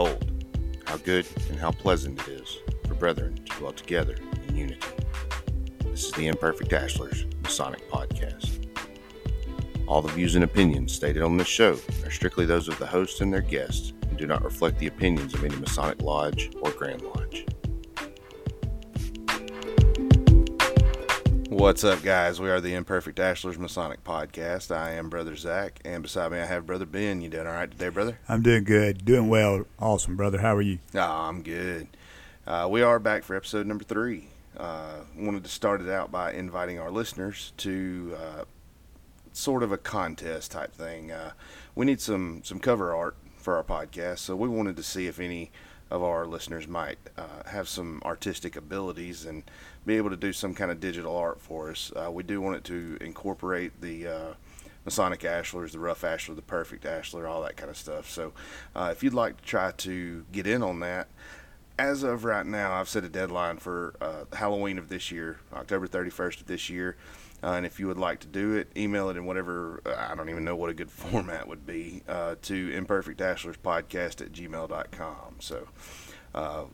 How good and how pleasant it is for brethren to dwell together in unity. This is the Imperfect Ashlars Masonic Podcast. All the views and opinions stated on this show are strictly those of the host and their guests and do not reflect the opinions of any Masonic Lodge or Grand Lodge. What's up, guys? We are the Imperfect Ashlars Masonic Podcast. I am Brother Zac, and beside me I have Brother Ben. You doing all right today, brother? I'm doing good, doing well, awesome, brother. How are you? Oh, I'm good. Uh, we are back for episode number three. Uh, wanted to start it out by inviting our listeners to uh, sort of a contest type thing. Uh, we need some some cover art for our podcast, so we wanted to see if any of our listeners might uh, have some artistic abilities and be able to do some kind of digital art for us. Uh, we do want it to incorporate the uh, Masonic Ashlars, the Rough Ashlar, the Perfect Ashlar, all that kind of stuff. So uh, if you'd like to try to get in on that, as of right now, I've set a deadline for uh, Halloween of this year, October 31st of this year. Uh, and if you would like to do it, email it in whatever, uh, I don't even know what a good format would be, uh, to imperfectashlarspodcast at gmail.com. So,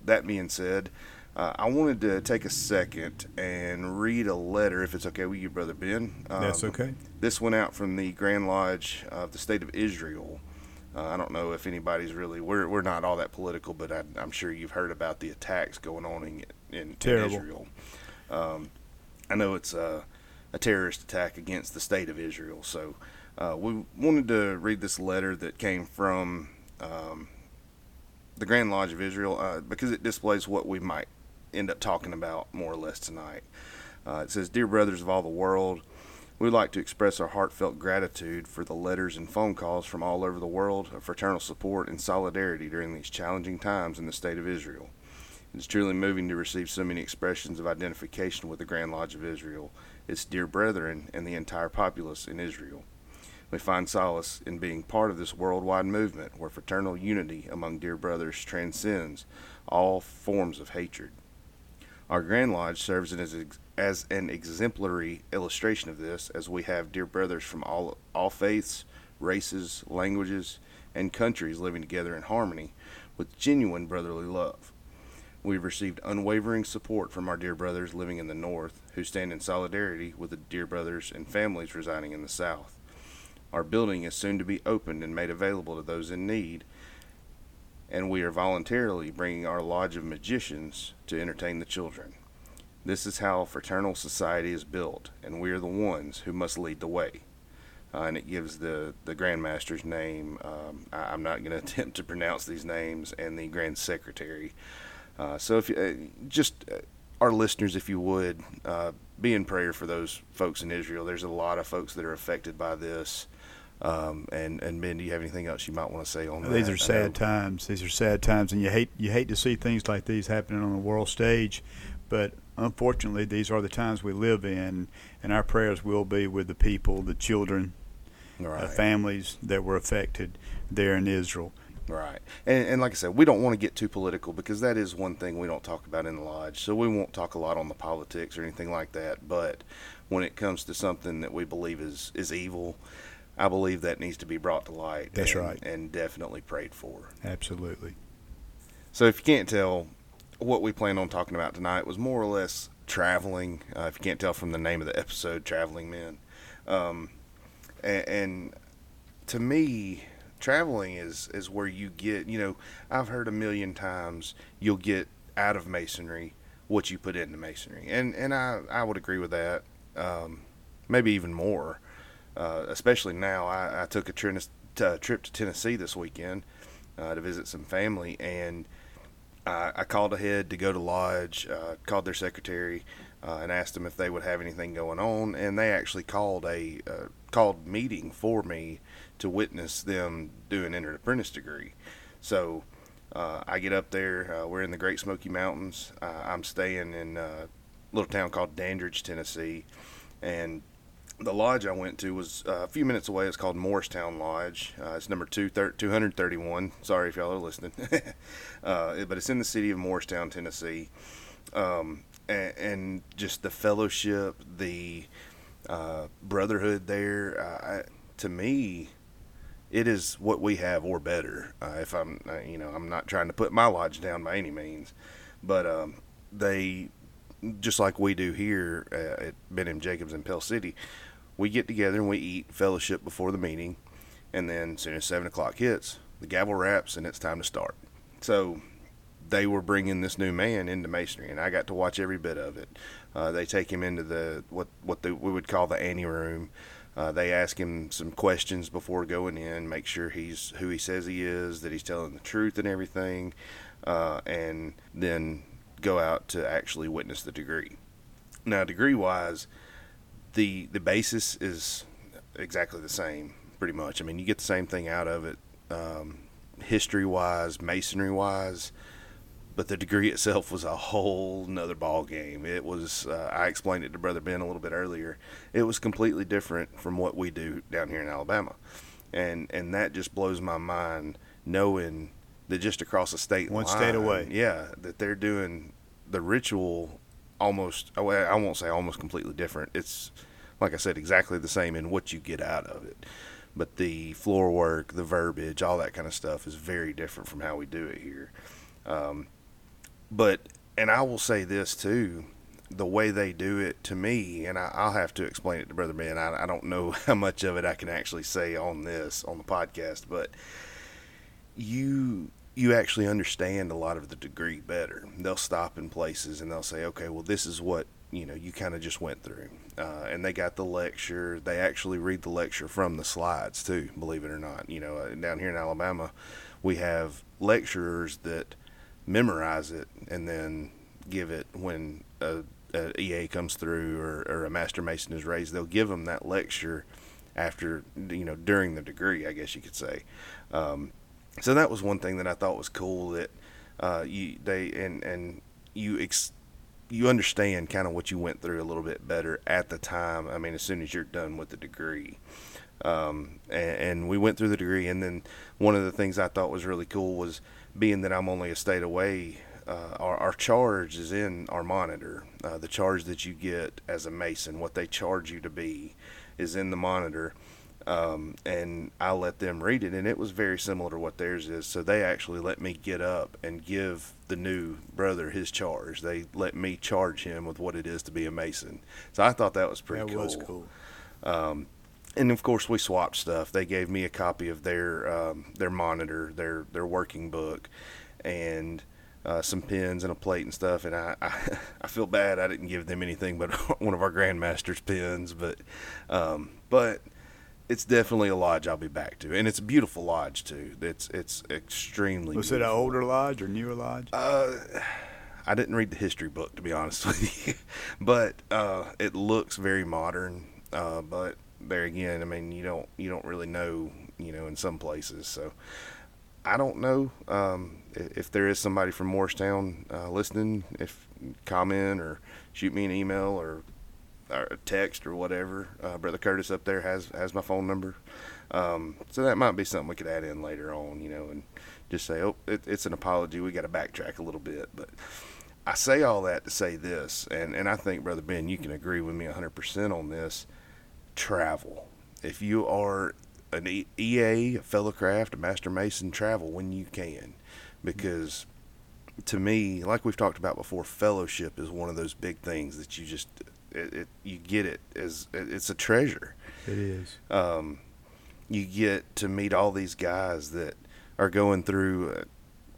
that being said, uh, I wanted to take a second and read a letter, if it's okay with you, Brother Ben. Um, That's okay. This went out from the Grand Lodge of the State of Israel. Uh, I don't know if anybody's really, we're, we're not all that political, but I, am sure you've heard about the attacks going on in, in, in Israel. Um, I know it's uh, a terrorist attack against the state of Israel. So uh, we wanted to read this letter that came from um, the Grand Lodge of Israel uh, because it displays what we might end up talking about more or less tonight. Uh, it says, Dear brothers of all the world, we would like to express our heartfelt gratitude for the letters and phone calls from all over the world of fraternal support and solidarity during these challenging times in the state of Israel. It is truly moving to receive so many expressions of identification with the Grand Lodge of Israel, its dear brethren, and the entire populace in Israel. We find solace in being part of this worldwide movement where fraternal unity among dear brothers transcends all forms of hatred. Our Grand Lodge serves as, as an exemplary illustration of this, as we have dear brothers from all, all faiths, races, languages, and countries living together in harmony with genuine brotherly love. We've received unwavering support from our dear brothers living in the North, who stand in solidarity with the dear brothers and families residing in the South. Our building is soon to be opened and made available to those in need, and we are voluntarily bringing our Lodge of Magicians to entertain the children. This is how fraternal society is built, and we are the ones who must lead the way. Uh, and it gives the, the Grand Master's name. Um, I, am not going to attempt to pronounce these names, and the Grand Secretary. Uh, so, if you, uh, just uh, our listeners, if you would, uh, be in prayer for those folks in Israel. There's a lot of folks that are affected by this. Um, and and Ben, do you have anything else you might want to say on these that? These are sad times. These are sad times, and you hate you hate to see things like these happening on the world stage, but unfortunately, these are the times we live in, and our prayers will be with the people, the children, right. uh, families that were affected there in Israel. Right. And, and like I said, we don't want to get too political because that is one thing we don't talk about in the lodge. So we won't talk a lot on the politics or anything like that. But when it comes to something that we believe is, is evil, I believe that needs to be brought to light. That's and, right. And definitely prayed for. Absolutely. So if you can't tell, what we plan on talking about tonight was more or less traveling. Uh, if you can't tell from the name of the episode, Traveling Men. Um, and, and to me, traveling is, is where you get, you know, I've heard a million times you'll get out of masonry what you put into masonry. And, and I, I would agree with that. Um, maybe even more. Uh, especially now. I, I took a tri- uh, trip to Tennessee this weekend uh, to visit some family, and I, I called ahead to go to lodge. Uh, called their secretary uh, and asked them if they would have anything going on, and they actually called a uh, called meeting for me to witness them do an apprentice degree. So. I get up there. we're in the Great Smoky Mountains. I'm staying in a little town called Dandridge, Tennessee, and the lodge I went to was uh, a few minutes away. It's called Morristown Lodge. Uh, it's number two, thir- 231. Sorry if y'all are listening. uh, but it's in the city of Morristown, Tennessee. Um, and, and, just the fellowship, the uh, brotherhood there, uh, I, to me, it is what we have or better. If I'm, you know, I'm not trying to put my lodge down by any means, but um, they, just like we do here at Ben M. Jacobs in Pell City, we get together and we eat fellowship before the meeting, and then as soon as seven o'clock hits, the gavel raps and it's time to start. So they were bringing this new man into masonry, and I got to watch every bit of it. Uh, they take him into the what what the, we would call the ante room. Uh, they ask him some questions before going in, make sure he's who he says he is, that he's telling the truth and everything, uh, and then go out to actually witness the degree. Now, degree wise, the the basis is exactly the same, pretty much. I mean, you get the same thing out of it, um, history wise, masonry wise but the degree itself was a whole nother ball game. It was uh, I explained it to Brother Ben a little bit earlier. It was completely different from what we do down here in Alabama, and and that just blows my mind knowing that just across the state one line, state away, yeah, that they're doing the ritual almost. I won't say almost completely different. It's like I said, exactly the same in what you get out of it. But the floor work, the verbiage, all that kind of stuff is very different from how we do it here. Um, but and I will say this too, the way they do it to me, and I, will have to explain it to Brother Ben. I, I don't know how much of it I can actually say on this on the podcast, but you you actually understand a lot of the degree better. They'll stop in places and they'll say, okay, well, this is what you know you kind of just went through, uh, and they got the lecture. They actually read the lecture from the slides too, believe it or not. You know, uh, down here in Alabama, we have lecturers that memorize it and then give it when a, a EA comes through or, or a master mason is raised. They'll give them that lecture after you know during the degree, I guess you could say. Um, so that was one thing that I thought was cool that uh, you they and and you ex, you understand kind of what you went through a little bit better at the time. I mean, as soon as you're done with the degree. Um, and, and we went through the degree, and then one of the things I thought was really cool was being that I'm only a state away, uh, our, our charge is in our monitor. Uh, the charge that you get as a mason, what they charge you to be, is in the monitor. Um, and I let them read it, and it was very similar to what theirs is. So they actually let me get up and give the new brother his charge. They let me charge him with what it is to be a mason. So I thought that was pretty that cool. was cool. Um, and of course we swapped stuff. They gave me a copy of their um, their monitor, their their working book, and uh, some pins and a plate and stuff. And I, I, I feel bad I didn't give them anything but one of our grandmaster's pins. But um, but it's definitely a lodge I'll be back to, and it's a beautiful lodge too. It's it's extremely. Was beautiful. it an older lodge or newer lodge? Uh, I didn't read the history book to be honest with you, but uh, it looks very modern. Uh, but there again, I mean, you don't you don't really know, you know, in some places. So I don't know um, if there is somebody from Morristown uh, listening. If comment or shoot me an email or, or text or whatever. Uh, Brother Curtis up there has has my phone number, um, so that might be something we could add in later on, you know, and just say, oh, it, it's an apology. We got to backtrack a little bit, but. I say all that to say this, and, and I think, Brother Ben, you can agree with me 100% on this travel. If you are an EA, a fellow craft, a master mason, travel when you can, because to me, like we've talked about before, fellowship is one of those big things that you just it, it you get it as it's a treasure. It is. Um, you get to meet all these guys that are going through uh,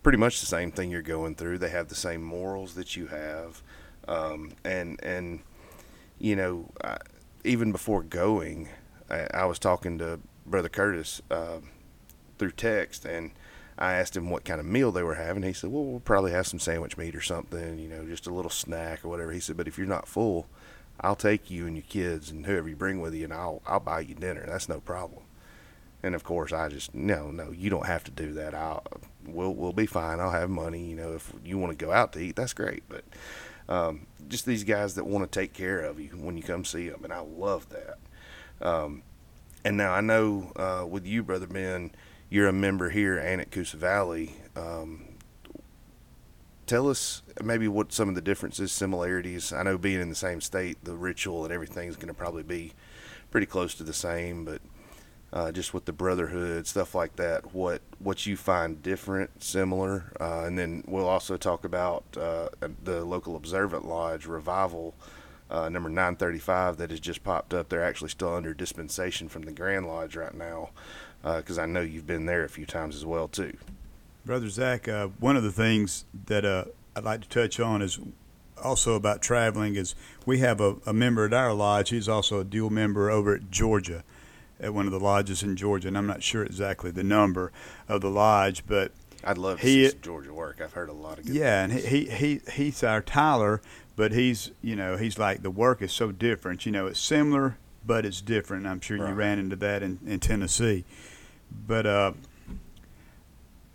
pretty much the same thing you're going through. They have the same morals that you have, um, and and you know. I, even before going, I, I was talking to Brother Curtis uh, through text, and I asked him what kind of meal they were having. He said, "Well, we'll probably have some sandwich meat or something, you know, just a little snack or whatever." He said, "But if you're not full, I'll take you and your kids and whoever you bring with you, and I'll I'll buy you dinner. That's no problem." And of course, I just no, no, you don't have to do that. I'll we'll we'll be fine. I'll have money. You know, if you want to go out to eat, that's great. But um, just these guys that want to take care of you when you come see them, and I love that. Um, and now I know uh, with you, brother Ben, you're a member here and at Coosa Valley. Um, tell us maybe what some of the differences, similarities. I know being in the same state, the ritual and everything is going to probably be pretty close to the same, but uh, just with the brotherhood stuff like that. What what you find different, similar, uh, and then we'll also talk about uh, the local observant lodge revival. Uh, number 935 that has just popped up. They're actually still under dispensation from the Grand Lodge right now because uh, I know you've been there a few times as well too. Brother Zac, uh, one of the things that I'd like to touch on is also about traveling is we have a, a member at our lodge. He's also a dual member over at Georgia, at one of the lodges in Georgia, and I'm not sure exactly the number of the lodge, but I'd love to he, see Georgia work. I've heard a lot of good. Yeah, things. and he, he he's our Tyler, but he's you know he's like the work is so different. You know, it's similar, but it's different. I'm sure right. you ran into that in, in Tennessee, but uh,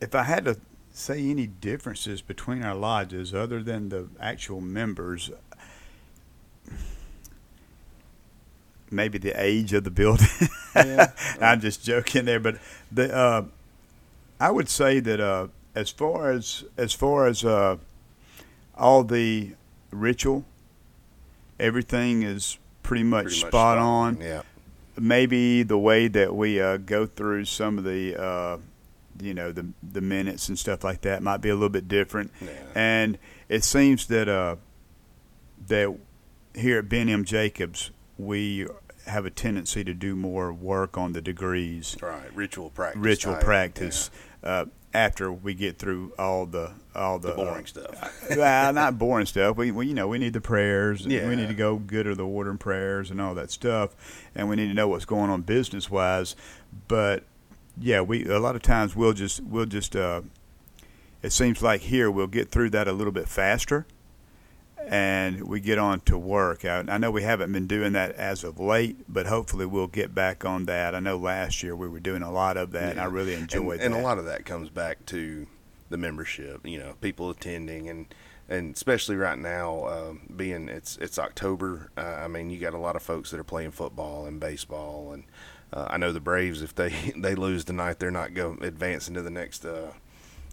if I had to say any differences between our lodges other than the actual members. Maybe the age of the building. Yeah. I'm just joking there, but the uh, I would say that uh, as far as as far as uh, all the ritual, everything is pretty much, pretty much spot, spot, on. Yeah. Maybe the way that we uh, go through some of the uh, you know the the minutes and stuff like that might be a little bit different. Yeah. And it seems that uh, that here at Ben M. Jacobs we have a tendency to do more work on the degrees. Right, ritual practice. Ritual type. practice. Yeah. Uh, after we get through all the all the, the boring uh, stuff. well, not boring stuff. We, we you know we need the prayers. Yeah. We need to go good or the order and prayers and all that stuff, and we need to know what's going on business wise. But yeah, we a lot of times we'll just we'll just uh, it seems like here we'll get through that a little bit faster, and we get on to work. I, I know we haven't been doing that as of late, but hopefully we'll get back on that. I know last year we were doing a lot of that, yeah. and I really enjoyed and, that. And a lot of that comes back to the membership, you know, people attending and and especially right now, um, being it's it's October. Uh, I mean, you got a lot of folks that are playing football and baseball, and uh, I know the Braves. If they they lose tonight, they're not going advancing to the next. Uh,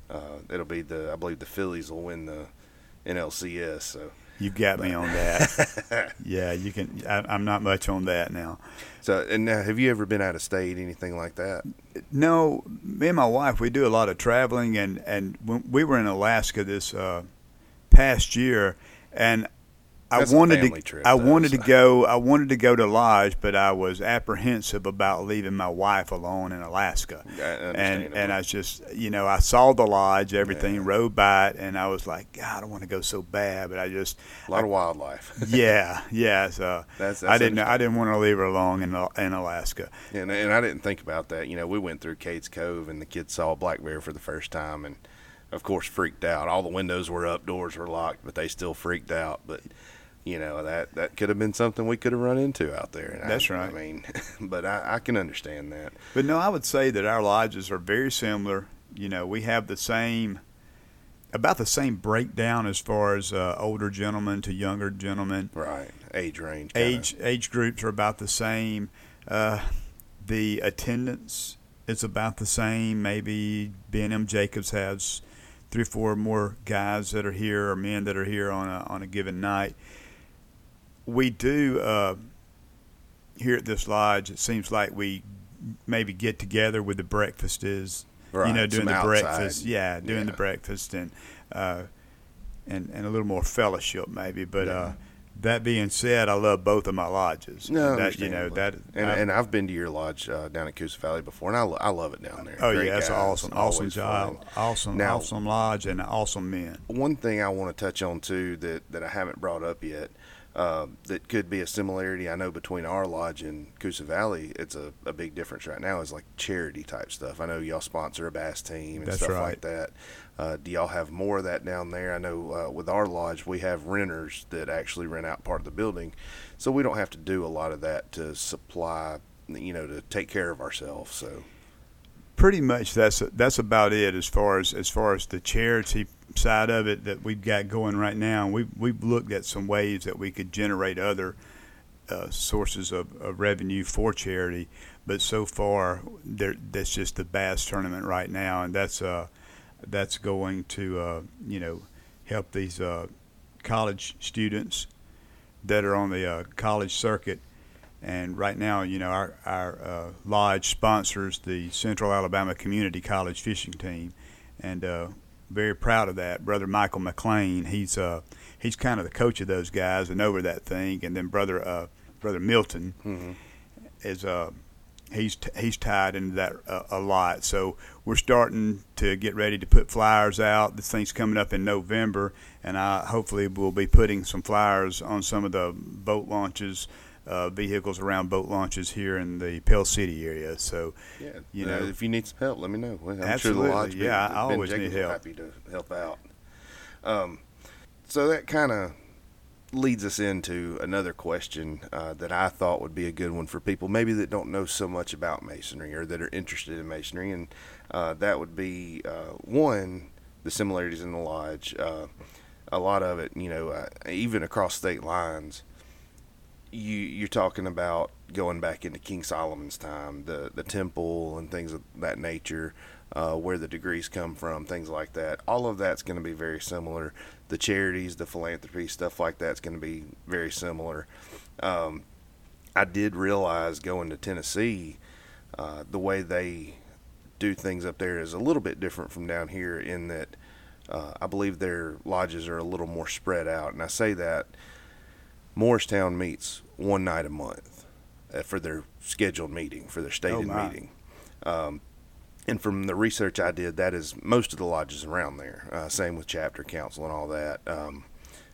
uh, it'll be the I believe the Phillies will win the NLCS. So you got but. me on that. yeah, you can. I, am not much on that now. So, and now, have you ever been out of state, anything like that? No, me and my wife, we do a lot of traveling, and and when we were in Alaska this uh, past year, and I wanted to. Trip, I though, wanted so. to go. I wanted to go to lodge, but I was apprehensive about leaving my wife alone in Alaska. And and I just, you know, I saw the lodge, everything, yeah. rode by it, and I was like, God, I want to go so bad, but I just a lot I, of wildlife. yeah, yeah. So that's, that's I didn't. I didn't want to leave her alone in in Alaska. And, and I didn't think about that. You know, we went through Cades Cove, and the kids saw a black bear for the first time, and of course freaked out. All the windows were up, doors were locked, but they still freaked out. But you know that that could have been something we could have run into out there. And That's I, right. I mean, but I, I, can understand that. But no, I would say that our lodges are very similar. You know, we have the same, about the same breakdown as far as uh, older gentlemen to younger gentlemen. Right, age range. Age kinda. age groups are about the same. Uh, the attendance is about the same. Maybe Ben M. Jacobs has three or four more guys that are here or men that are here on a on a given night we do uh, here at this lodge. It seems like we maybe get together with the breakfast is right. you know doing Some the outside. breakfast, yeah, doing yeah. the breakfast and uh, and and a little more fellowship maybe. But yeah. uh, that being said, I love both of my lodges. No, that, you know that, and, and I've been to your lodge uh, down at Coosa Valley before, and I, lo- I love it down there. Oh Great yeah, that's awesome, awesome job, fun. awesome, now, awesome lodge, and awesome men. One thing I want to touch on too that that I haven't brought up yet uh, that could be a similarity. I know between our lodge and Coosa Valley, it's a, a big difference right now. Is like charity type stuff. I know y'all sponsor a bass team and That's stuff right. like that. Uh, do y'all have more of that down there? I know uh, with our lodge, we have renters that actually rent out part of the building, so we don't have to do a lot of that to supply, you know, to take care of ourselves. So pretty much that's that's about it as far as as far as the charity side of it that we've got going right now. We've we've looked at some ways that we could generate other uh, sources of, of, revenue for charity, but so far there that's just the bass tournament right now, and that's uh that's going to uh, you know help these uh, college students that are on the uh, college circuit And right now, you know, our our uh, lodge sponsors the Central Alabama Community College fishing team, and uh, very proud of that. Brother Michael McLean, he's uh, he's kind of the coach of those guys and over that thing. And then brother uh, brother Milton Mhm. is uh, he's t- he's tied into that uh, a lot. So we're starting to get ready to put flyers out. This thing's coming up in November, and I hopefully will be putting some flyers on some of the boat launches. Uh, vehicles around boat launches here in the Pell City area. So, Yeah, You uh, know- if you need some help, let me know. I'm Absolutely, sure the lodge. yeah, Ben, I always need Jacobs will help. Happy to help out. Um, so that kind of leads us into another question uh, that I thought would be a good one for people maybe that don't know so much about masonry or that are interested in masonry, and uh, that would be uh, one the similarities in the lodge. Uh, a lot of it, you know, uh, even across state lines. You you're talking about going back into King Solomon's time, the the temple and things of that nature, uh, where the degrees come from, things like that. All of that's going to be very similar. The charities, the philanthropy, stuff like that's going to be very similar. Um, I did realize going to Tennessee, uh, the way they do things up there is a little bit different from down here in that uh, I believe their lodges are a little more spread out. And I say that Morristown meets one night a month uh, for their scheduled meeting, for their stated my. meeting. Um, and from the research I did, that is most of the lodges around there. Uh, same with chapter council and all that. Um,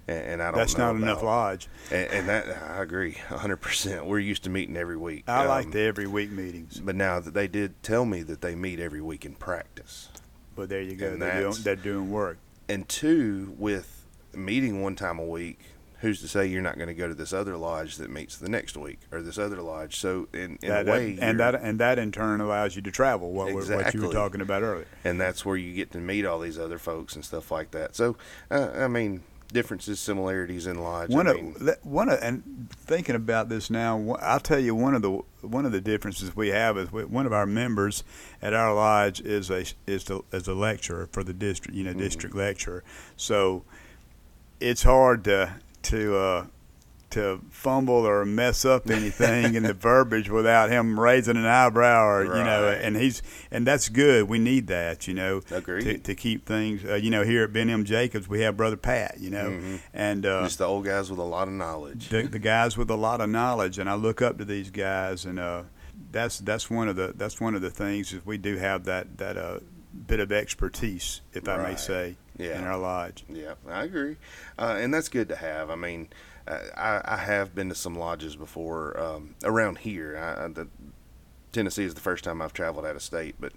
and, and I don't that's not enough about- lodge. And, and that I agree, hundred percent. We're used to meeting every week. I like Um, the every week meetings, But now that they did tell me that they meet every week in practice, but there you go. They're doing, they're doing work. and two, with meeting one time a week, who's to say you're not going to go to this other lodge that meets the next week or this other lodge? So in, in That, a way, and that and that in turn allows you to travel. What, we- what you were talking about earlier. and that's where you get to meet all these other folks and stuff like that. So uh, I mean, differences, similarities in lodge. One I of mean, le- one of and thinking about this now, I'll tell you one of the one of the differences we have is we, one of our members at our lodge is a is the is a lecturer for the district, you know, Mhm. district lecturer. So it's hard to to uh, to fumble or mess up anything in the verbiage without him raising an eyebrow or you know, and he's and that's good. We need that, you know to, agreed. to keep things. Uh, you know, here at Ben M. Jacobs, we have Brother Pat. You know, Mhm. and uh, Just the old guys with a lot of knowledge. the, the guys with a lot of knowledge, and I look up to these guys, and uh, that's that's one of the that's one of the things is we do have that that uh, bit of expertise, if I may say, Yeah. in our lodge. Yeah, I agree, uh, and that's good to have. I mean, uh, I, I have been to some lodges before um, around here. I, the, Tennessee is the first time I've traveled out of state, but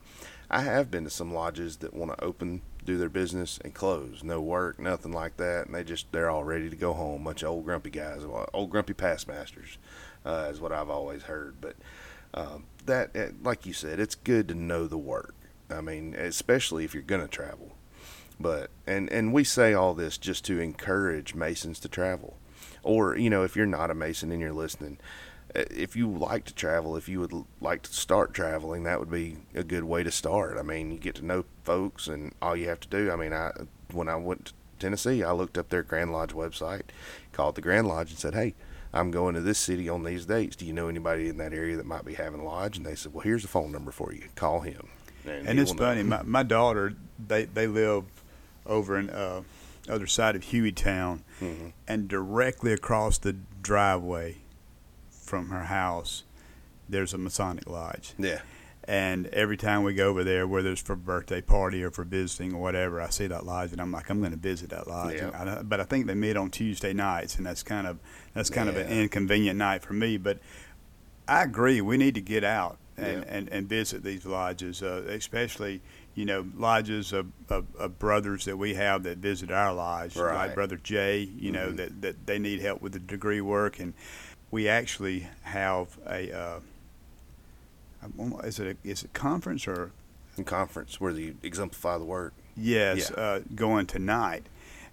I have been to some lodges that want to open, do their business, and close. No work, nothing like that, and they just they're all ready to go home. Bunch of old grumpy guys, old grumpy past masters, uh, is what I've always heard. But um, that, uh, like you said, it's good to know the work. I mean, especially if you're gonna travel. But and and we say all this just to encourage masons to travel, or you know if you're not a mason and you're listening, uh, if you like to travel, if you would like to start traveling, that would be a good way to start. I mean, you get to know folks, and all you have to do. I mean, I when I went to Tennessee, I looked up their Grand Lodge website, called the Grand Lodge, and said, "Hey, I'm going to this city on these dates. Do you know anybody in that area that might be having a lodge?" And they said, "Well, here's a phone number for you. Call him." And he it's funny, my, my daughter, they they live over in uh, other side of Hueytown, Mhm. and directly across the driveway from her house, there's a Masonic lodge. Yeah. And every time we go over there, whether it's for a birthday party or for visiting or whatever, I see that lodge, and I'm like, I'm going to visit that lodge. Yeah. I, but I think they meet on Tuesday nights, and that's kind of that's kind of an inconvenient night for me. But I agree, we need to get out and, Yeah. and, and visit these lodges, uh, especially you know lodges of, of, of brothers that we have that visit our lodge, Right. like Brother Jay. You know Mhm. that that they need help with the degree work, and we actually have a. Uh, is it a, is it conference or In conference where you exemplify the work. yes Yeah. uh, going tonight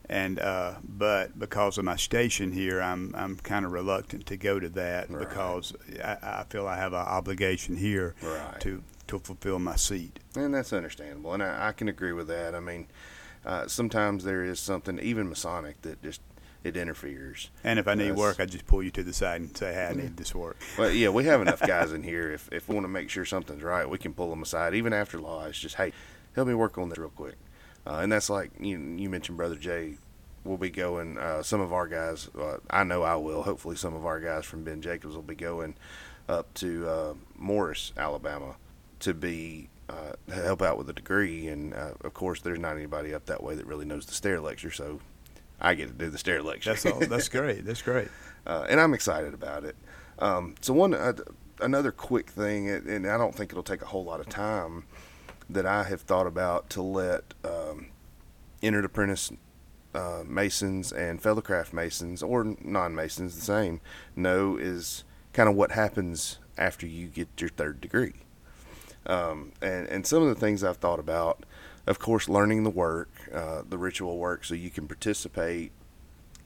and uh, but because of my station here I'm I'm kind of reluctant to go to that Right. because I, I feel I have an obligation here Right. to to fulfill my seat And that's understandable, and I, I can agree with that. I mean, uh, sometimes there is something, even Masonic, that just it interferes. And if I need work, I just pull you to the side and say, "Hey, I need this work." Well, yeah, we have enough guys in here. If if we want to make sure something's right, we can pull them aside, even after law. It's Just hey, help me work on this real quick. Uh, and that's like you you mentioned, brother Jay. We'll be going. Uh, some of our guys, uh, I know I will. Hopefully, some of our guys from Ben Jacobs will be going up to uh, Morris, Alabama, to be uh, help out with a degree. And uh, of course, there's not anybody up that way that really knows the stair lecture, so I get to do the stair lecture. That's all. That's great. That's great. Uh, and I'm excited about it. Um, so one uh, another quick thing, and I don't think it'll take a whole lot of time, that I have thought about to let um, entered apprentice uh, masons and fellowcraft masons or non-masons the same know is kind of what happens after you get your third degree. Um, and, and some of the things I've thought about, of course, learning the work, uh, the ritual work, so you can participate,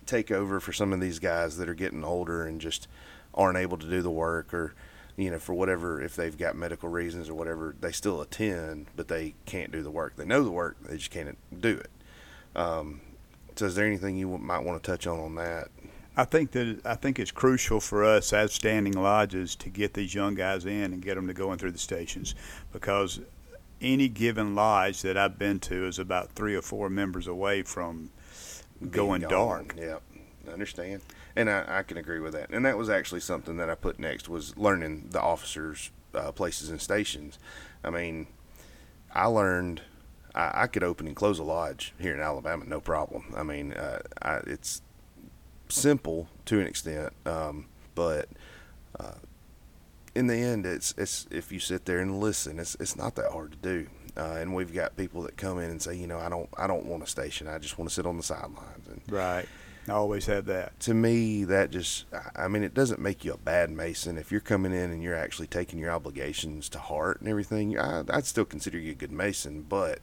take over for some of these guys that are getting older and just aren't able to do the work or, you know, for whatever, if they've got medical reasons or whatever, they still attend, but they can't do the work. They know the work, they just can't do it. Um, so, is there anything you might want to touch on on that? I think that I think it's crucial for us as standing lodges to get these young guys in and get them to going through the stations because any given lodge that I've been to is about three or four members away from going gone. dark. Yep, I understand, and I, I, can agree with that. And that was actually something that I put next was learning the officers' uh, places and stations. I mean, I learned I, I, could open and close a lodge here in Alabama, no problem. I mean, uh, I, it's simple to an extent, um, but uh, in the end, it's it's if you sit there and listen, it's it's not that hard to do. Uh, and we've got people that come in and say, you know, I don't I don't want a station. I just want to sit on the sidelines. And right. I always have that. To me, that just, I mean, it doesn't make you a bad Mason. If you're coming in and you're actually taking your obligations to heart and everything, I, would still consider you a good Mason. But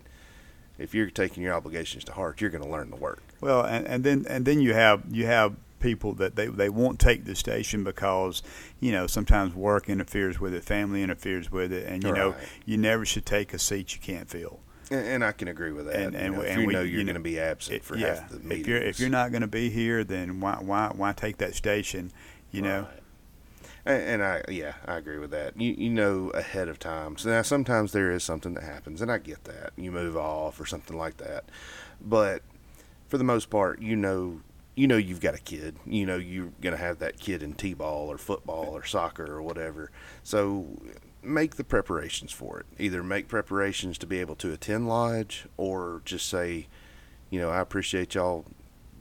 if you're taking your obligations to heart, you're going to learn the work. Well, and, and then and then you have you have people that they they won't take the station because you know sometimes work interferes with it, family interferes with it, and you right. know you never should take a seat you can't fill. And, and I can agree with that. And, and, you know, if and you we, know you're you going to be absent for yeah, half the meetings. If you're if you're not going to be here, then why why why take that station? You right. know. And, I yeah I agree with that. You you know ahead of time. So now sometimes there is something that happens, and I get that. You move off or something like that, but for the most part, you know you know you've got a kid. You know you're to have that kid in t-ball or football or soccer or whatever. So make the preparations for it. Either make preparations to be able to attend lodge or just say, you know, I appreciate y'all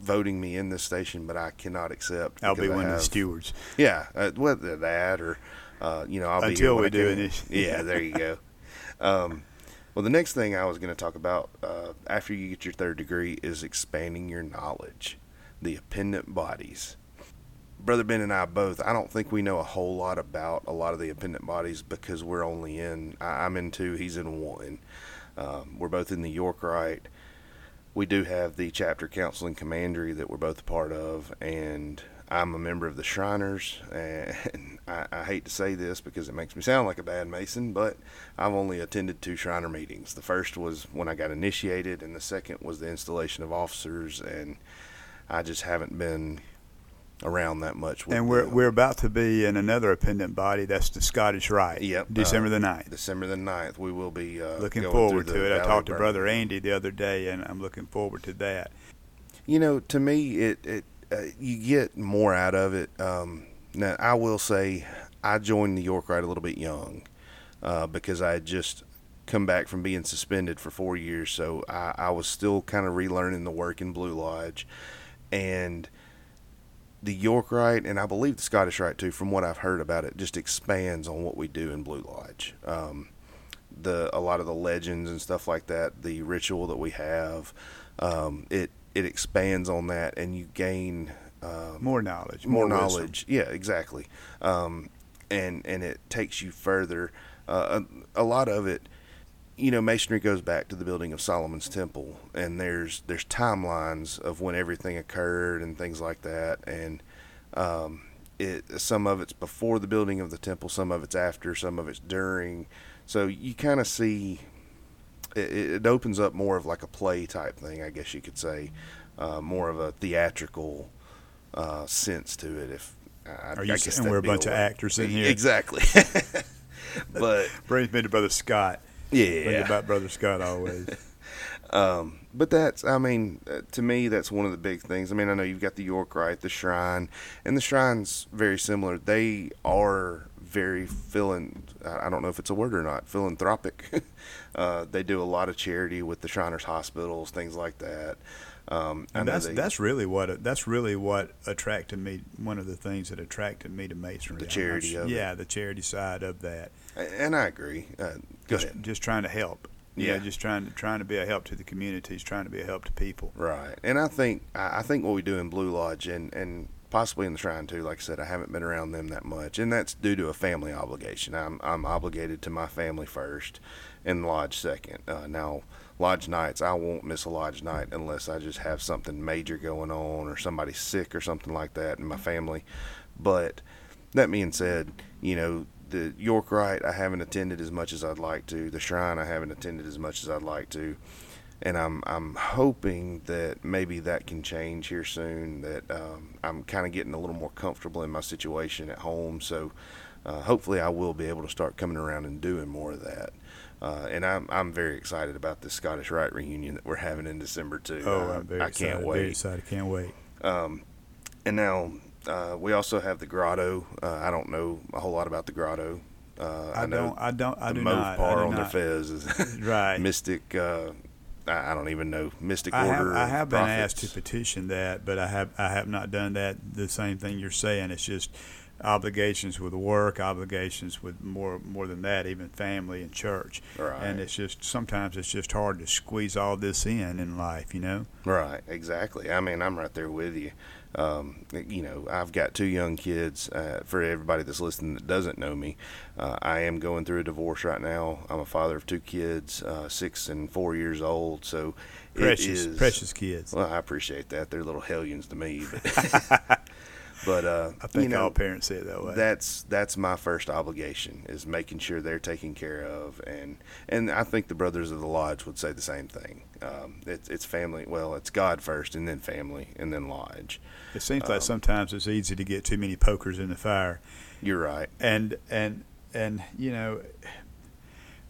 voting me in this station, but I cannot accept. I'll be one have, of the stewards. Yeah, uh, whether that or, uh, you know, I'll Until be we do it. Yeah, there you go. Um, well, the next thing I was going to talk about uh, after you get your third degree is expanding your knowledge the appendant bodies. Brother Ben and I both, I don't think we know a whole lot about a lot of the appendant bodies because we're only in, I'm in two, he's in one. Um, we're both in the York Rite. We do have the chapter council and commandery that we're both a part of, and I'm a member of the Shriners. And I, I hate to say this because it makes me sound like a bad Mason, but I've only attended two Shriner meetings. The first was when I got initiated, and the second was the installation of officers. And I just haven't been around that much. and we're them. we're about to be in another appendant body. That's the Scottish Rite. Yep. December uh, the 9th. December the 9th. We will be uh, looking forward to it. I talked to Brother Andy the other day, and I'm looking forward to that. You know, to me, it it uh, you get more out of it. Um, now, I will say, I joined the York Rite a little bit young uh, because I had just come back from being suspended for four years, so I, I was still kind of relearning the work in Blue Lodge and the York Rite, and I believe the Scottish Rite too, from what I've heard about it, just expands on what we do in Blue Lodge. Um, the a lot of the legends and stuff like that, the ritual that we have, um, it it expands on that, and you gain um, more knowledge, more, more knowledge. Yeah, exactly. Um, and and it takes you further. Uh, a, a lot of it you know, masonry goes back to the building of Solomon's temple, and there's there's timelines of when everything occurred and things like that, and um, it some of it's before the building of the temple, some of it's after, some of it's during. So you kind of see it, it, opens up more of like a play type thing, I guess you could say, uh, more of a theatrical uh, sense to it. If I, Are you I saying we're a bunch of actors in here? Exactly. but brings me to Brother Scott. Yeah, Think about Brother Scott always. um, but that's, I mean, uh, to me, that's one of the big things. I mean, I know you've got the York Rite, the Shrine, and the Shrine's very similar. They are very philan. I don't know if it's a word or not. Philanthropic. uh, they do a lot of charity with the Shriners hospitals, things like that. Um, and that's they, that's really what that's really what attracted me. One of the things that attracted me to masonry. The charity of yeah, it. the charity side of that. And I agree. Uh, go just, ahead. Just trying to help. Yeah. yeah, just trying to trying to be a help to the communities, trying to be a help to people. Right, and I think I think what we do in Blue Lodge and and possibly in the Shrine too. Like I said, I haven't been around them that much, and that's due to a family obligation. I'm I'm obligated to my family first, and Lodge second. Uh, now lodge nights, I won't miss a lodge night unless I just have something major going on or somebody's sick or something like that in my family. But that being said, you know, the York Rite I haven't attended as much as I'd like to. The Shrine I haven't attended as much as I'd like to. And I'm I'm hoping that maybe that can change here soon. That um, I'm kind of getting a little more comfortable in my situation at home. So uh, hopefully I will be able to start coming around and doing more of that. Uh, and I'm I'm very excited about the Scottish Rite reunion that we're having in December too. Oh, I'm very I excited, can't wait. Very excited, can't wait. Um, and now uh, we also have the Grotto. Uh, I don't know a whole lot about the Grotto. Uh, I, I know don't. I don't. I the do Mauve not. Par I do on not. their fez is right. Mystic. Uh, I, don't even know Mystic I have, Order. I have been Prophets. asked to petition that, but I have I have not done that. The same thing you're saying. It's just obligations with work, obligations with more more than that, even family and church. Right. And it's just sometimes it's just hard to squeeze all this in in life, you know. Right, exactly. I mean, I'm right there with you. Um, you know, I've got two young kids. Uh, for everybody that's listening that doesn't know me, uh, I am going through a divorce right now. I'm a father of two kids, uh, six and four years old. So Precious, it is, precious kids. Well, I appreciate that. They're little hellions to me. But, but uh, I think you know, all parents say it that way. that's that's my first obligation is making sure they're taken care of and and I think the brothers of the lodge would say the same thing um, it's it's family well it's God first and then family and then lodge it seems like um, sometimes it's easy to get too many pokers in the fire. you're right And and and you know,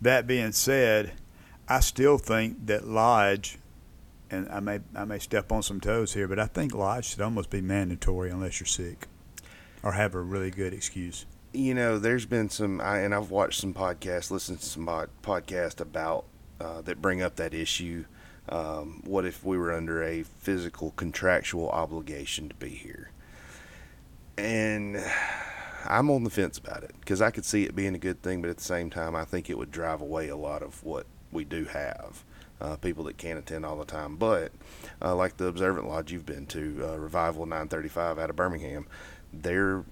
that being said, I still think that lodge, and I may I may step on some toes here, but I think lodge should almost be mandatory unless you're sick, or have a really good excuse. you know there's been some I, and I've watched some podcasts listened to some pod, podcasts about uh, that bring up that issue um, what if we were under a physical contractual obligation to be here and I'm on the fence about it because I could see it being a good thing, but at the same time, I think it would drive away a lot of what we do have. Uh, people that can't attend all the time, but uh, like the Observant Lodge you've been to, uh, Revival 935 out of Birmingham, they're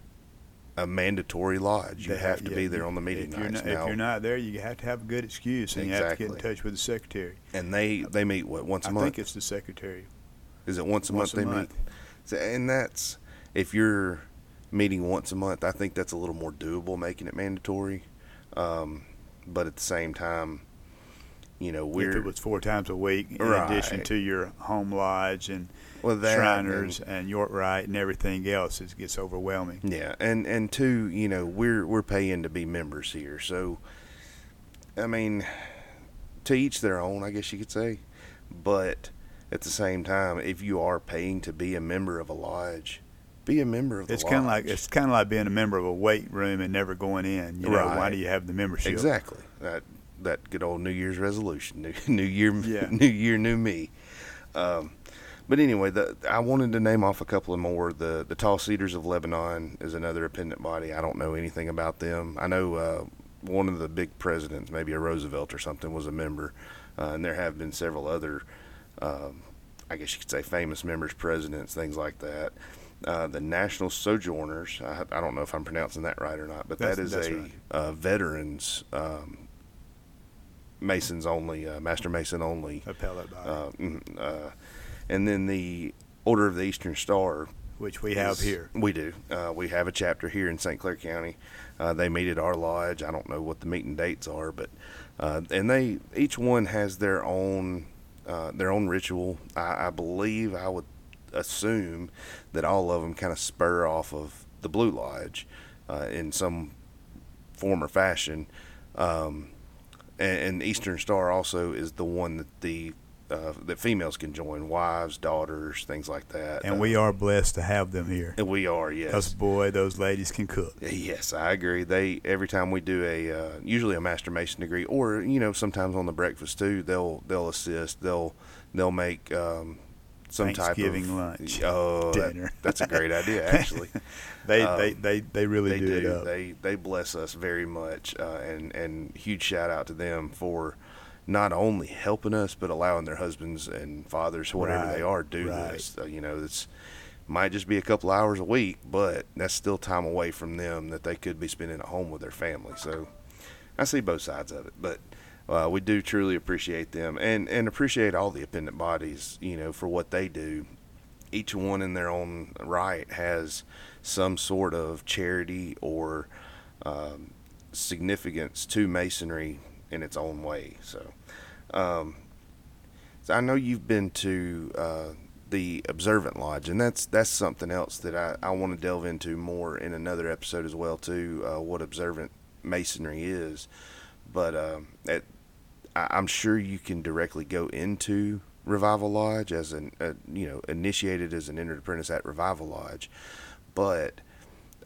a mandatory lodge. You They have to yeah, be there on the meeting if you're nights Not, now, if you're not there, you have to have a good excuse, and you have to get in touch with the secretary. and they they meet what once a I month. I think it's the secretary. Is it once a once month a they month. meet? So, and that's if you're meeting once a month, I think that's a little more doable, making it mandatory. Um, but at the same time, you know, if we're it was four times a week, in Right. addition to your home lodge and well, that Shriners and- and York Rite and everything else, it gets overwhelming. Yeah, and and two, you know, we're we're paying to be members here, so I mean, to each their own, I guess you could say. But at the same time, if you are paying to be a member of a lodge, be a member of the It's kind of like it's kind of like being a member of a weight room and never going in. You know, why do you have the membership? exactly that that good old New Year's resolution, new New Year, Yeah. New Year, new me. Um, but anyway, the, I wanted to name off a couple of more. The the Tall Cedars of Lebanon is another appendant body. I don't know anything about them. I know uh, one of the big presidents, maybe a Roosevelt or something, was a member, uh, and there have been several other, um, I guess you could say, famous members, presidents, things like that. Uh, the National Sojourners. I, I don't know if I'm pronouncing that right or not, but That's- that's a right. uh, veterans um, Masons only, uh, Master Mason only appendant body, uh, mm, uh, and then the Order of the Eastern Star. which we have is- here. We do. Uh, we have a chapter here in St. Clair County. Uh, they meet at our lodge. I don't know what the meeting dates are, but uh, and they each one has their own uh, their own ritual. I, I believe I would assume that all of them kind of spur off of the Blue Lodge uh, in some form or fashion. Um, and, and Eastern Star also is the one that the uh, that females can join, wives, daughters, things like that. And uh, we are blessed to have them here. And we are, yes. Because boy, those ladies can cook. Yes, I agree. They every time we do a uh, usually a master mason degree, or you know sometimes on the breakfast too, they'll they'll assist. They'll they'll make um, some type of Thanksgiving lunch, oh, that- dinner. that's a great idea, actually. They Um, they, they, they really they do, do. They they bless us very much, uh, and and huge shout out to them for not only helping us but allowing their husbands and fathers, whatever Right, they are, do right. this. Uh, you know, it's might just be a couple hours a week, but that's still time away from them that they could be spending at home with their family. So I see both sides of it, but. Uh, we do truly appreciate them and, and appreciate all the appendant bodies, you know, for what they do. Each one in their own right has some sort of charity or um, significance to masonry in its own way. So, um, so I know you've been to uh, the Observant Lodge, and that's that's something else that I, I want to delve into more in another episode as well too. Uh, what observant masonry is, but um, at, I'm sure you can directly go into Revival Lodge as an uh, you know initiated as an entered apprentice at Revival Lodge, but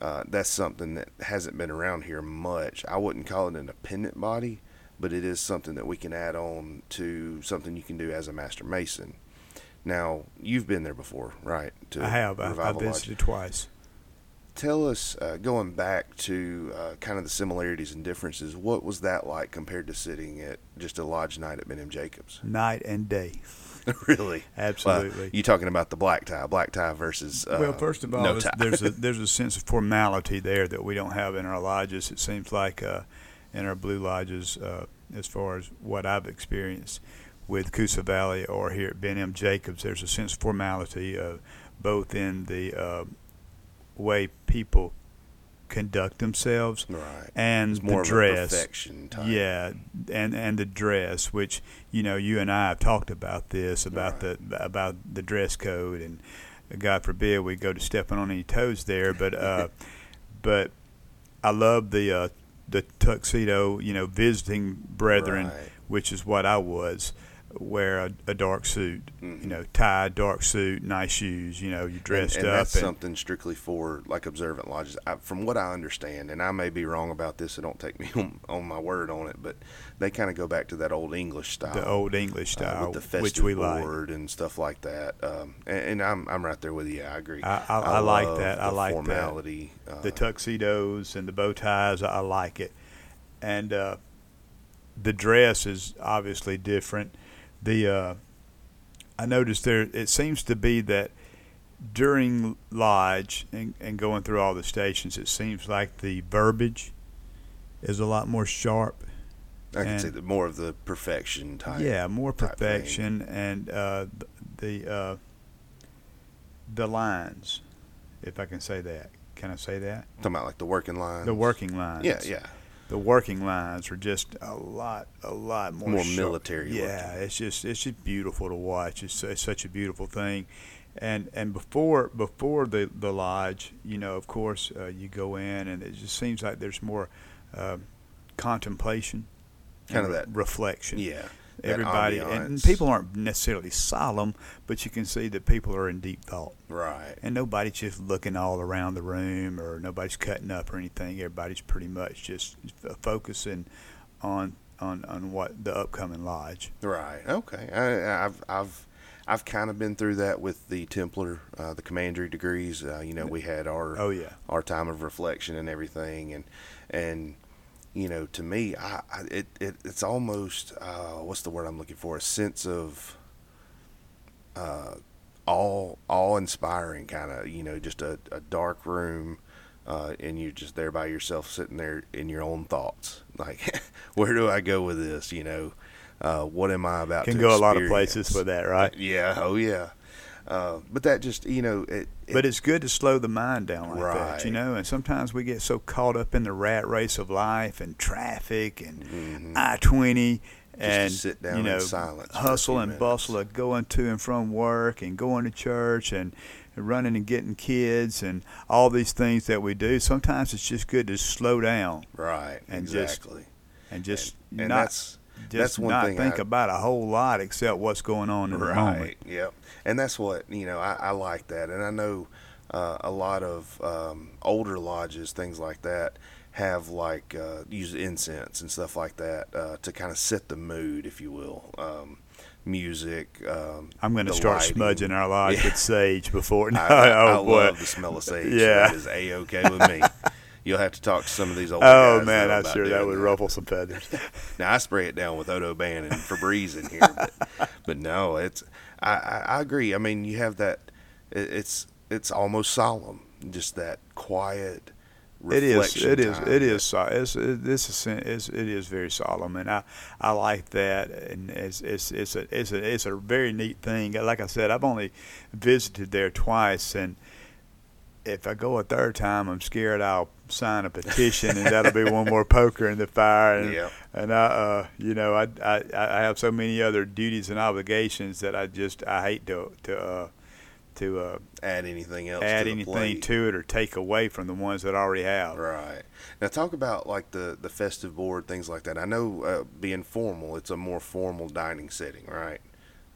uh, that's something that hasn't been around here much. I wouldn't call it an appendant body, but it is something that we can add on to something you can do as a master mason. Now, you've been there before, right? To I have. I, I Revival Lodge. visited twice. Tell us, uh, going back to uh, kind of the similarities and differences, what was that like compared to sitting at just a lodge night at Ben M. Jacobs? Night and day. really? Absolutely. Well, you talking about the black tie, black tie versus uh, well, first of all, no there's, a there's a sense of formality there that we don't have in our lodges. It seems like uh, in our blue lodges, uh, as far as what I've experienced with Coosa Valley or here at Ben M. Jacobs, there's a sense of formality, uh, both in the uh, way people conduct themselves right. and It's more the dress. a perfection type. Yeah, and and the dress, which you know, you and I have talked about this about the about the dress code, and God forbid we go to stepping on any toes there, but uh, but I love the uh, the tuxedo, you know, visiting brethren, Right. which is what I was. Wear a, a dark suit, Mhm. you know, tie, dark suit, nice shoes. You know, you dressed and, and up. that's something strictly for like observant lodges. I, from what I understand, and I may be wrong about this, so don't take me on, on my word on it, but they kind of go back to that old English style. the old English uh, style, with the festive which we like. board and stuff like that. Um, and, and I'm I'm right there with you. I agree. I- I- I like that. I like that. formality. Uh, the tuxedos and the bow ties. I like it, and uh, the dress is obviously different. The uh, I noticed there. It seems to be that during lodge and, and going through all the stations, it seems like the verbiage is a lot more sharp. I can say that more of the perfection type. yeah, more perfection and uh, the uh, the lines, if I can say that. Can I say that? Talking about like the working lines. The working lines. Yeah, yeah. The working lines are just a lot, a lot more More sharp. military Yeah, looking. it's just it's just beautiful to watch. It's, it's such a beautiful thing, and and before before the the lodge, you know, of course, uh, you go in and it just seems like there's more um contemplation, Kind of re- that- reflection. Yeah. Everybody and, and people aren't necessarily solemn, but you can see that people are in deep thought Right. and nobody's just looking all around the room or nobody's cutting up or anything. Everybody's pretty much just focusing on on on what the upcoming lodge. Right. Okay. I, I've I've I've kind of been through that with the Templar, uh, the commandery degrees. Uh, you know, we had our Oh yeah, our time of reflection and everything, and and you know, to me, I, I it, it it's almost uh, what's the word I'm looking for? A sense of uh, awe awe inspiring kind of you know just a, a dark room. Uh, and you're just there by yourself, sitting there in your own thoughts. Like, where do I go with this? You know, uh, what am I about can go a lot of places with that, right? Yeah, oh yeah. Uh, but that just you know it. But it's good to slow the mind down like that, you know. And sometimes we get so caught up in the rat race of life and traffic and Mhm. I twenty, and sit down you know in silence hustle and minutes. bustle of going to and from work and going to church and running and getting kids and all these things that we do. Sometimes it's just good to slow down Right. and just exactly. and just and, and not just that's one not thing think I- about a whole lot except what's going on in the moment. Right. Yep. And that's what you know. I, I like that, and I know uh, a lot of um, older lodges, things like that, have like uh, use incense and stuff like that uh, to kind of set the mood, if you will. Um, music. Um, I'm going to start lighting. smudging our lodge Yeah. with sage before. No, I, I, oh I boy. love the smell of sage. Yeah. That is a okay with me. You'll have to talk to some of these older Oh man, I'm sure that would ruffle some feathers. Now I spray it down with Odoban and Febreze in here, but, but no, it's I, I, I agree. I mean, you have that. It, it's it's almost solemn, just that quiet. It is. It is. It is. It's, it, this is. It's, it is very solemn, and I, I like that. And it's, it's, it's a, it's a, it's a very neat thing. Like I said, I've only visited there twice, and if I go a third time, I'm scared I'll sign a petition, and that'll be one more poker in the fire. And, Yeah. and I, uh, you know, I, I, I have so many other duties and obligations that I just, I hate to, to, uh, to uh, Add anything else? add to the anything to it or take away from the ones that I already have. Right. Now talk about like the the festive board, things like that. I know uh, being formal, it's a more formal dining setting, right?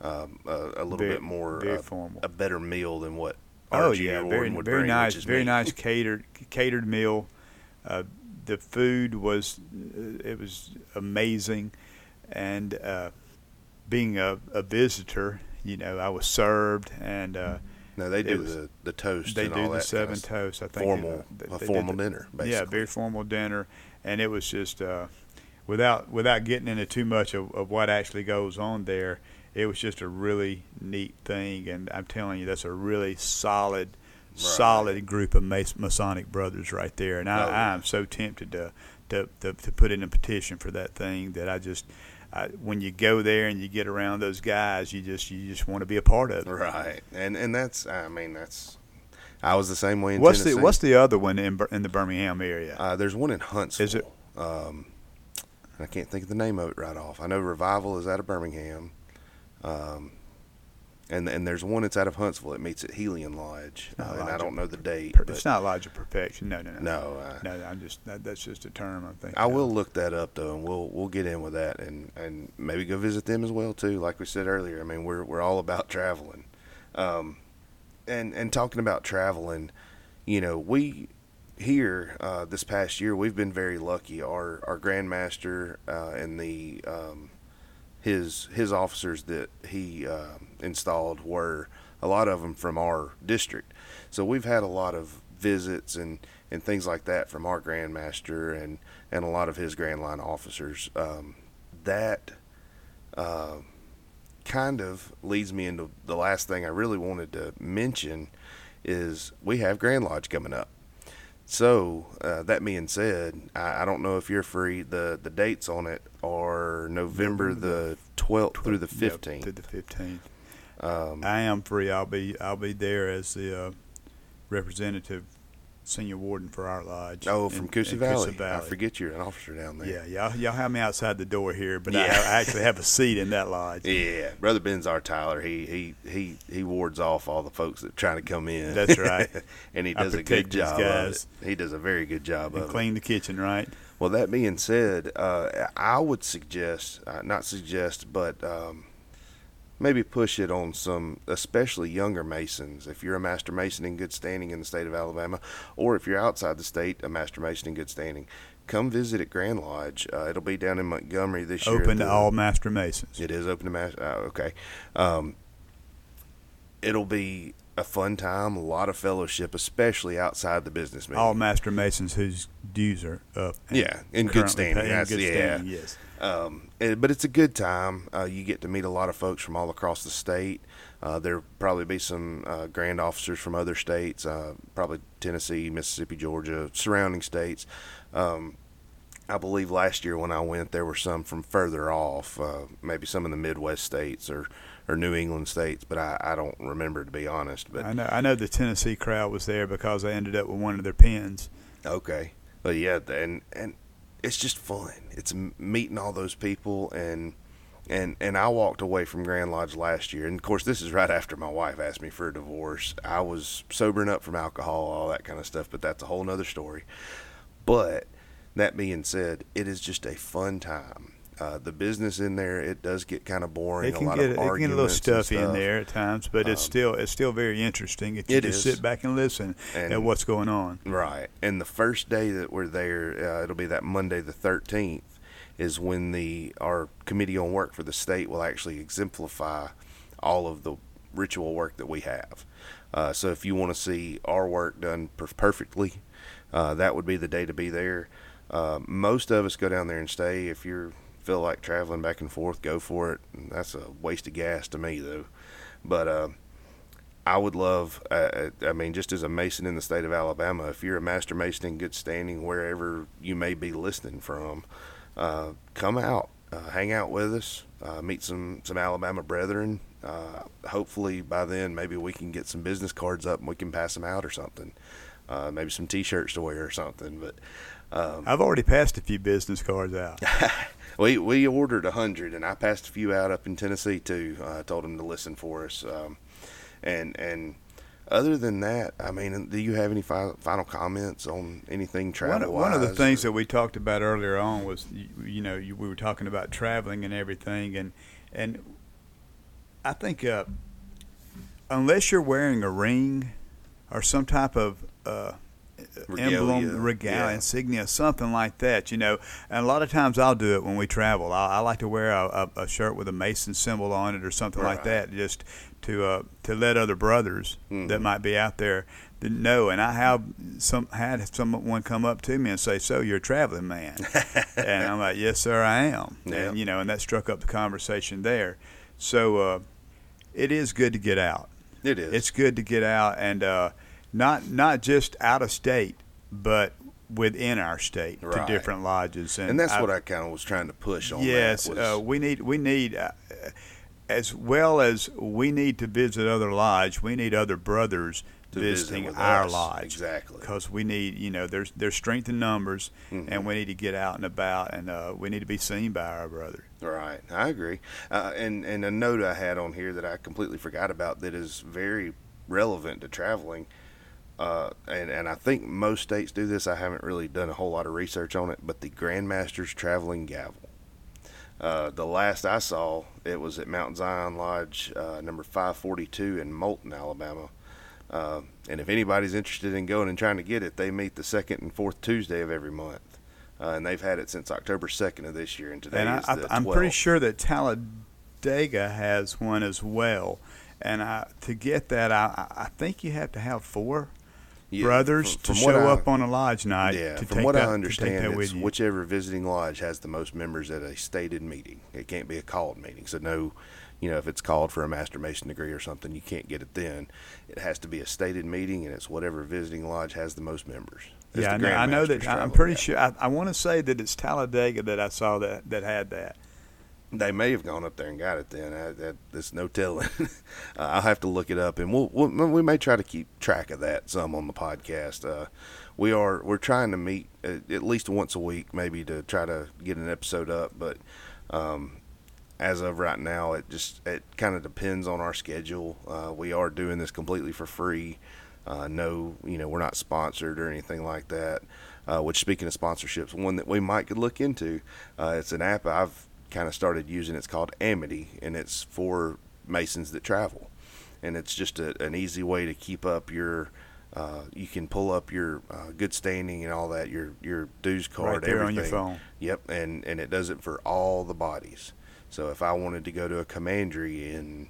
Um, a, a little Very- bit more uh, formal. a better meal than what. Oh yeah, very very bring, nice, very meat. nice catered catered meal. Uh, the food was uh, it was amazing, and uh, being a, a visitor, you know, I was served, and uh, No, they do was- the the toast. they do the seven kind of toasts. I think formal, uh, they- a formal the- dinner, basically. Yeah, very formal dinner, and it was just uh, without without getting into too much of, of what actually goes on there. It was just a really neat thing, and I'm telling you, that's a really solid, solid group of Masonic brothers right there. And I, Oh, yeah. I'm so tempted to, to to to put in a petition for that thing that I just. I, when you go there and you get around those guys, you just you just want to be a part of it. Right, and and that's I mean that's I was the same way in What's Tennessee. the what's the other one in in the Birmingham area? uh, there's one in Huntsville. Is it- Um, I can't think of the name of it right off. I know Revival is out of Birmingham, um, and and there's one that's out of Huntsville. It meets at Helion Lodge, uh, and I don't know the date. Per- it's not Lodge of Perfection. No, no, no. No, uh, no. I'm just that, that's just a term. I think. I will look that up though, and we'll we'll get in with that, and and maybe go visit them as well too. Like we said earlier, I mean we're we're all about traveling, um, and and talking about traveling, you know we here uh, this past year we've been very lucky. Our our grandmaster uh, and the um, his his officers that he uh, installed were a lot of them from our district. So we've had a lot of visits and, and things like that from our grandmaster and, and a lot of his grand line officers. Um, that uh, kind of leads me into the last thing I really wanted to mention is we have Grand Lodge coming up. So uh, that being said, I, I don't know if you're free. the The dates on it are November the twelfth through the Yep, fifteenth. to the fifteenth. Um, I am free. I'll be I'll be there as the uh, representative senior warden for our lodge. oh, from in Coosa Valley. Coosa I forget you're an officer down there. Yeah, y'all, y'all have me outside the door here, but I, Yeah. I actually have a seat in that lodge. Yeah, brother Ben's our Tyler. He he he he wards off all the folks that are trying to come in. That's right. and he does a good job guys. of it. He does a very good job And of clean the kitchen, right? Well, that being said, uh, I would suggest, uh, not suggest, but um, maybe push it on some, especially younger Masons. If you're a Master Mason in good standing in the state of Alabama, or if you're outside the state, a Master Mason in good standing, come visit at Grand Lodge. Uh, it'll be down in Montgomery this year. Open to all master masons. it is open to Master. Uh, okay. Um, it'll be a fun time, a lot of fellowship, especially outside the business meeting. all master masons whose dues are up. Yeah, in good standing, that's- good standing, yes. Um, eh, but it's a good time. Uh, you get to meet a lot of folks from all across the state. Uh, there'll probably be some uh, grand officers from other states, uh, probably Tennessee, Mississippi, Georgia, surrounding states. Um, I believe last year when I went, there were some from further off, uh, maybe some in the Midwest states or, or New England states, but I, I don't remember to be honest. But I know. I know the Tennessee crowd was there because I ended up with one of their pins. Okay, but yeah, and and it's just fun. It's meeting all those people, and and and I walked away from Grand Lodge last year, and of course this is right after my wife asked me for a divorce. I was sobering up from alcohol, all that kind of stuff, but that's a whole nother story. But that being said, it is just a fun time. Uh, the business in there, it does get kind of boring. It can a lot get of it can get a little stuffy stuff. in there at times, but it's Um, still it's still very interesting if you just is. sit back and listen And- at what's going on. Right. And the first day that we're there, uh, it'll be that Monday the 13th, is when the our committee on work for the state will actually exemplify all of the ritual work that we have. Uh, so if you want to see our work done per- perfectly, uh, that would be the day to be there. Uh, most of us go down there and stay. If you feel like traveling back and forth, go for it. That's a waste of gas to me, though. But uh, I would love, uh, I mean, just as a Mason in the state of Alabama, if you're a Master Mason in good standing, wherever you may be listening from, uh, come out, uh, hang out with us, uh, meet some, some Alabama brethren. Uh, hopefully by then, maybe we can get some business cards up and we can pass them out or something. Uh, maybe some T-shirts to wear or something. But um, I've already passed a few business cards out. we we ordered a hundred, and I passed a few out up in Tennessee too. I uh, told them to listen for us, um, and and other than that, I mean, do you have any fi- final comments on anything One, travel? of- one of the things that we talked about earlier on was, you, you know, you, we were talking about traveling and everything, and and I think uh, unless you're wearing a ring or some type of uh, emblem, regalia, yeah. insignia, something like that, you know. And a lot of times I'll do it when we travel. I, I like to wear a, a, a shirt with a Mason symbol on it or something like that, just to uh, to let other brothers that Mhm. might be out there know. And I have some had someone come up to me and say, "So you're a traveling man?" and I'm like, "Yes, sir, I am." Yeah. And you know, and that struck up the conversation there. So uh, it is good to get out. It is. It's good to get out and uh, not not just out of state, but within our state Right. to different lodges. And, and that's what I kind of was trying to push on. yes, was, uh, we need we need uh, as well as we need to visit other lodges, We need other brothers to visit visiting with our us. lodge exactly. because we need you know there's there's strength in numbers, Mhm. and we need to get out and about, and uh, we need to be seen by our brother Right, I agree. Uh, and and a note I had on here that I completely forgot about that is very relevant to traveling. Uh, and and I think most states do this. I haven't really done a whole lot of research on it, but the Grandmaster's traveling gavel. Uh, the last I saw, it was at Mount Zion Lodge, uh, number 542 in Moulton, Alabama. Uh, and if anybody's interested in going and trying to get it, they meet the second and fourth Tuesday of every month. Uh, and they've had it since October 2nd of this year, and today and I, is I, the I'm pretty sure that Talladega has one as well. And I, to get that, I, I I think you have to have four Yeah, brothers from- to from what show I- up on a lodge night. Yeah, to from take what that, I understand, it's whichever visiting lodge has the most members at a stated meeting. It can't be a called meeting. So no, you know, if it's called for a master mason degree or something, you can't get it then. It has to be a stated meeting, and it's whatever visiting lodge has the most members. It's yeah, I know, I know that. I'm pretty sure. I, I want to say that it's Talladega that I saw that that had that. They may have gone up there and got it then. I, that, there's no telling. uh, I'll have to look it up, and we'll, we'll we may try to keep track of that some on the podcast. Uh, we are we're trying to meet at, at least once a week, maybe to try to get an episode up. But um, as of right now, it just it kind of depends on our schedule. Uh, we are doing this completely for free. Uh, no, you know, we're not sponsored or anything like that. Uh, which, speaking of sponsorships, one that we might could look into. Uh, it's an app I've kind of started using. It's called Amity, and it's for Masons that travel. And it's just a, an easy way to keep up your. Uh, you can pull up your uh, good standing and all that, your your dues card, right there everything. on your phone. Yep, and and it does it for all the bodies. So if I wanted to go to a commandery in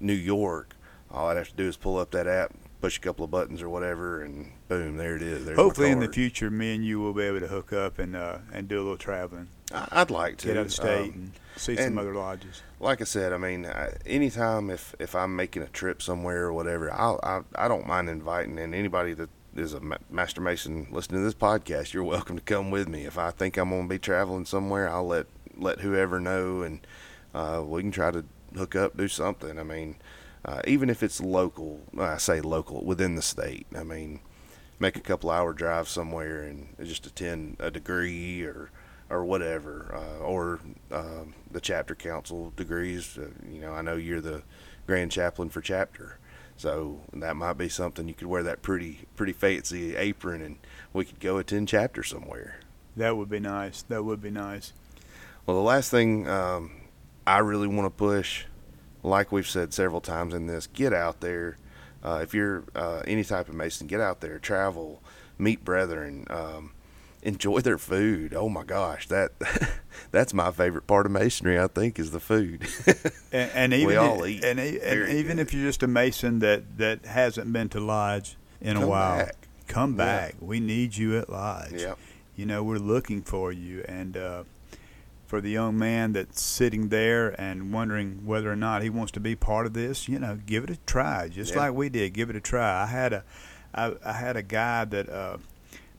New York, all I'd have to do is pull up that app, push a couple of buttons or whatever, and boom, there it is. There's Hopefully, in the future, me and you will be able to hook up and uh, and do a little traveling, I'd like to get out of state, Um, and see some other lodges. like I said, I mean, I, anytime if if I'm making a trip somewhere or whatever, I'll, I I don't mind inviting and anybody that is a master mason listening to this podcast, you're welcome to come with me. If I think I'm going to be traveling somewhere, I'll let let whoever know, and uh, we can try to hook up, do something. I mean, uh, even if it's local, I say local within the state. I mean, make a couple hour drive somewhere and just attend a degree or or whatever, uh, or uh, the chapter council degrees. Uh, you know, I know you're the grand chaplain for chapter, so that might be something you could wear that pretty pretty fancy apron, and we could go attend chapter somewhere. That would be nice. That would be nice. Well, the last thing um, I really want to push, like we've said several times in this, get out there. Uh, if you're uh, any type of Mason, get out there, travel, meet brethren. Um, enjoy their food. Oh my gosh, that that's my favorite part of masonry. I think is the food. and, and, even we all eat, and, and even if you're just a mason that that hasn't been to lodge in come a while, back. come back. Yeah. We need you at lodge. Yep. You know, we're looking for you, and uh, for the young man that's sitting there and wondering whether or not he wants to be part of this, you know, give it a try, just yeah. like we did. Give it a try. I had a, I, I had a guy that. Uh,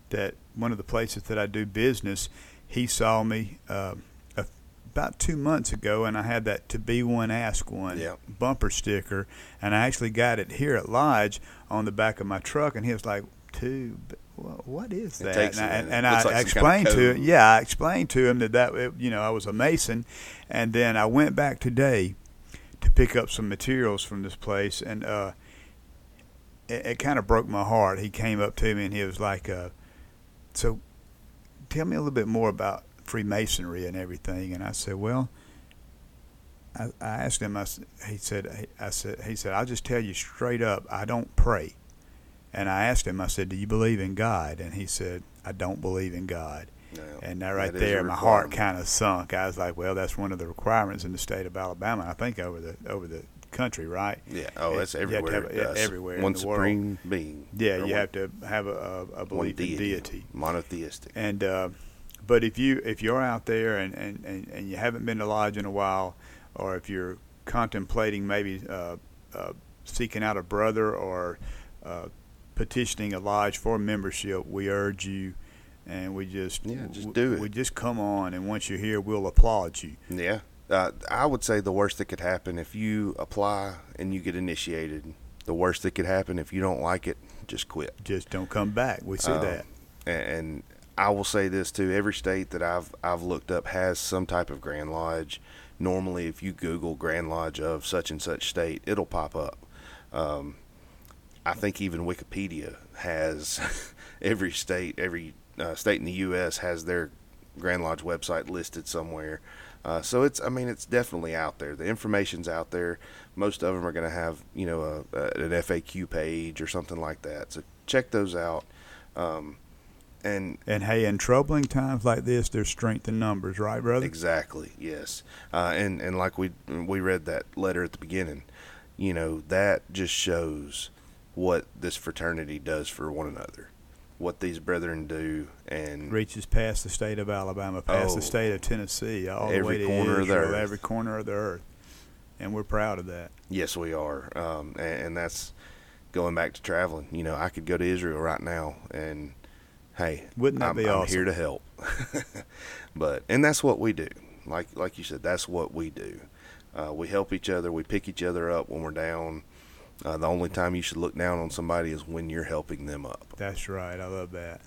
that one of the places that I do business, he saw me uh, a, about two months ago, and I had that "To Be One, Ask One" yep. bumper sticker, and I actually got it here at Lodge on the back of my truck, and he was like, "To." What is that? and I, and, and I, like explained kind of to him, yeah, I explained to him that that you know I was a mason, and then I went back today to pick up some materials from this place, and uh, it, it kind of broke my heart. He came up to me and he was like, uh, so tell me a little bit more about Freemasonry and everything. And I said, well, I, I asked him. I, he said, I said, he said, I'll just tell you straight up, I don't pray. And I asked him, I said, do you believe in God? And he said, I don't believe in God. No, and that right that there, my heart kind of sunk. I was like, well, that's one of the requirements in the state of Alabama. I think over the over the country, right? Yeah. Oh, that's everywhere. have, everywhere. One in supreme world. being. Yeah, you one, have to have a, a, a belief deity, in deity. Monotheistic. And uh, but if you if you're out there and, and, and, and you haven't been to lodge in a while, or if you're contemplating maybe uh, uh, seeking out a brother or uh, petitioning a lodge for membership, we urge you. And we just yeah, just do it. We just come on, and once you're here, we'll applaud you. Yeah, uh, I would say the worst that could happen if you apply and you get initiated. The worst that could happen if you don't like it, just quit. Just don't come back. We see Um, that. And I will say this too: every state that I've I've looked up has some type of Grand Lodge. Normally, if you Google Grand Lodge of such and such state, it'll pop up. Um, I think even Wikipedia has every state, every uh, state in the U.S. has their Grand Lodge website listed somewhere. Uh, so it's, I mean, it's definitely out there. The information's out there. Most of them are going to have, you know, a, a, an FAQ page or something like that. So check those out. Um, and And hey, in troubling times like this, there's strength in numbers, right, brother? Exactly. Yes. Uh, and and like we we read that letter at the beginning, you know that just shows what this fraternity does for one another, what these brethren do, and Reaches past the state of Alabama, past Oh. the state of Tennessee, all the way to corner of the Israel, earth. every corner of the earth, and we're proud of that. yes, we are. Um, and, and that's going back to traveling. You know, I could go to Israel right now, and hey, Wouldn't that I'm, be I'm here to help. but and that's what we do. Like like you said, that's what we do. Uh, we help each other. We pick each other up when we're down. Uh, the only time you should look down on somebody is when you're helping them up. That's right. I love that.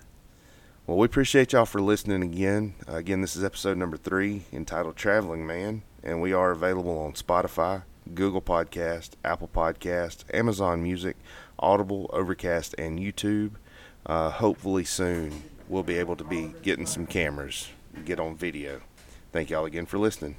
Well, we appreciate y'all for listening again. Uh, again, this is episode number three entitled Traveling Man, and we are available on Spotify, Google Podcast, Apple Podcast, Amazon Music, Audible, Overcast, and YouTube. Uh, hopefully soon we'll be able to be getting some cameras, get on video. Thank y'all again for listening.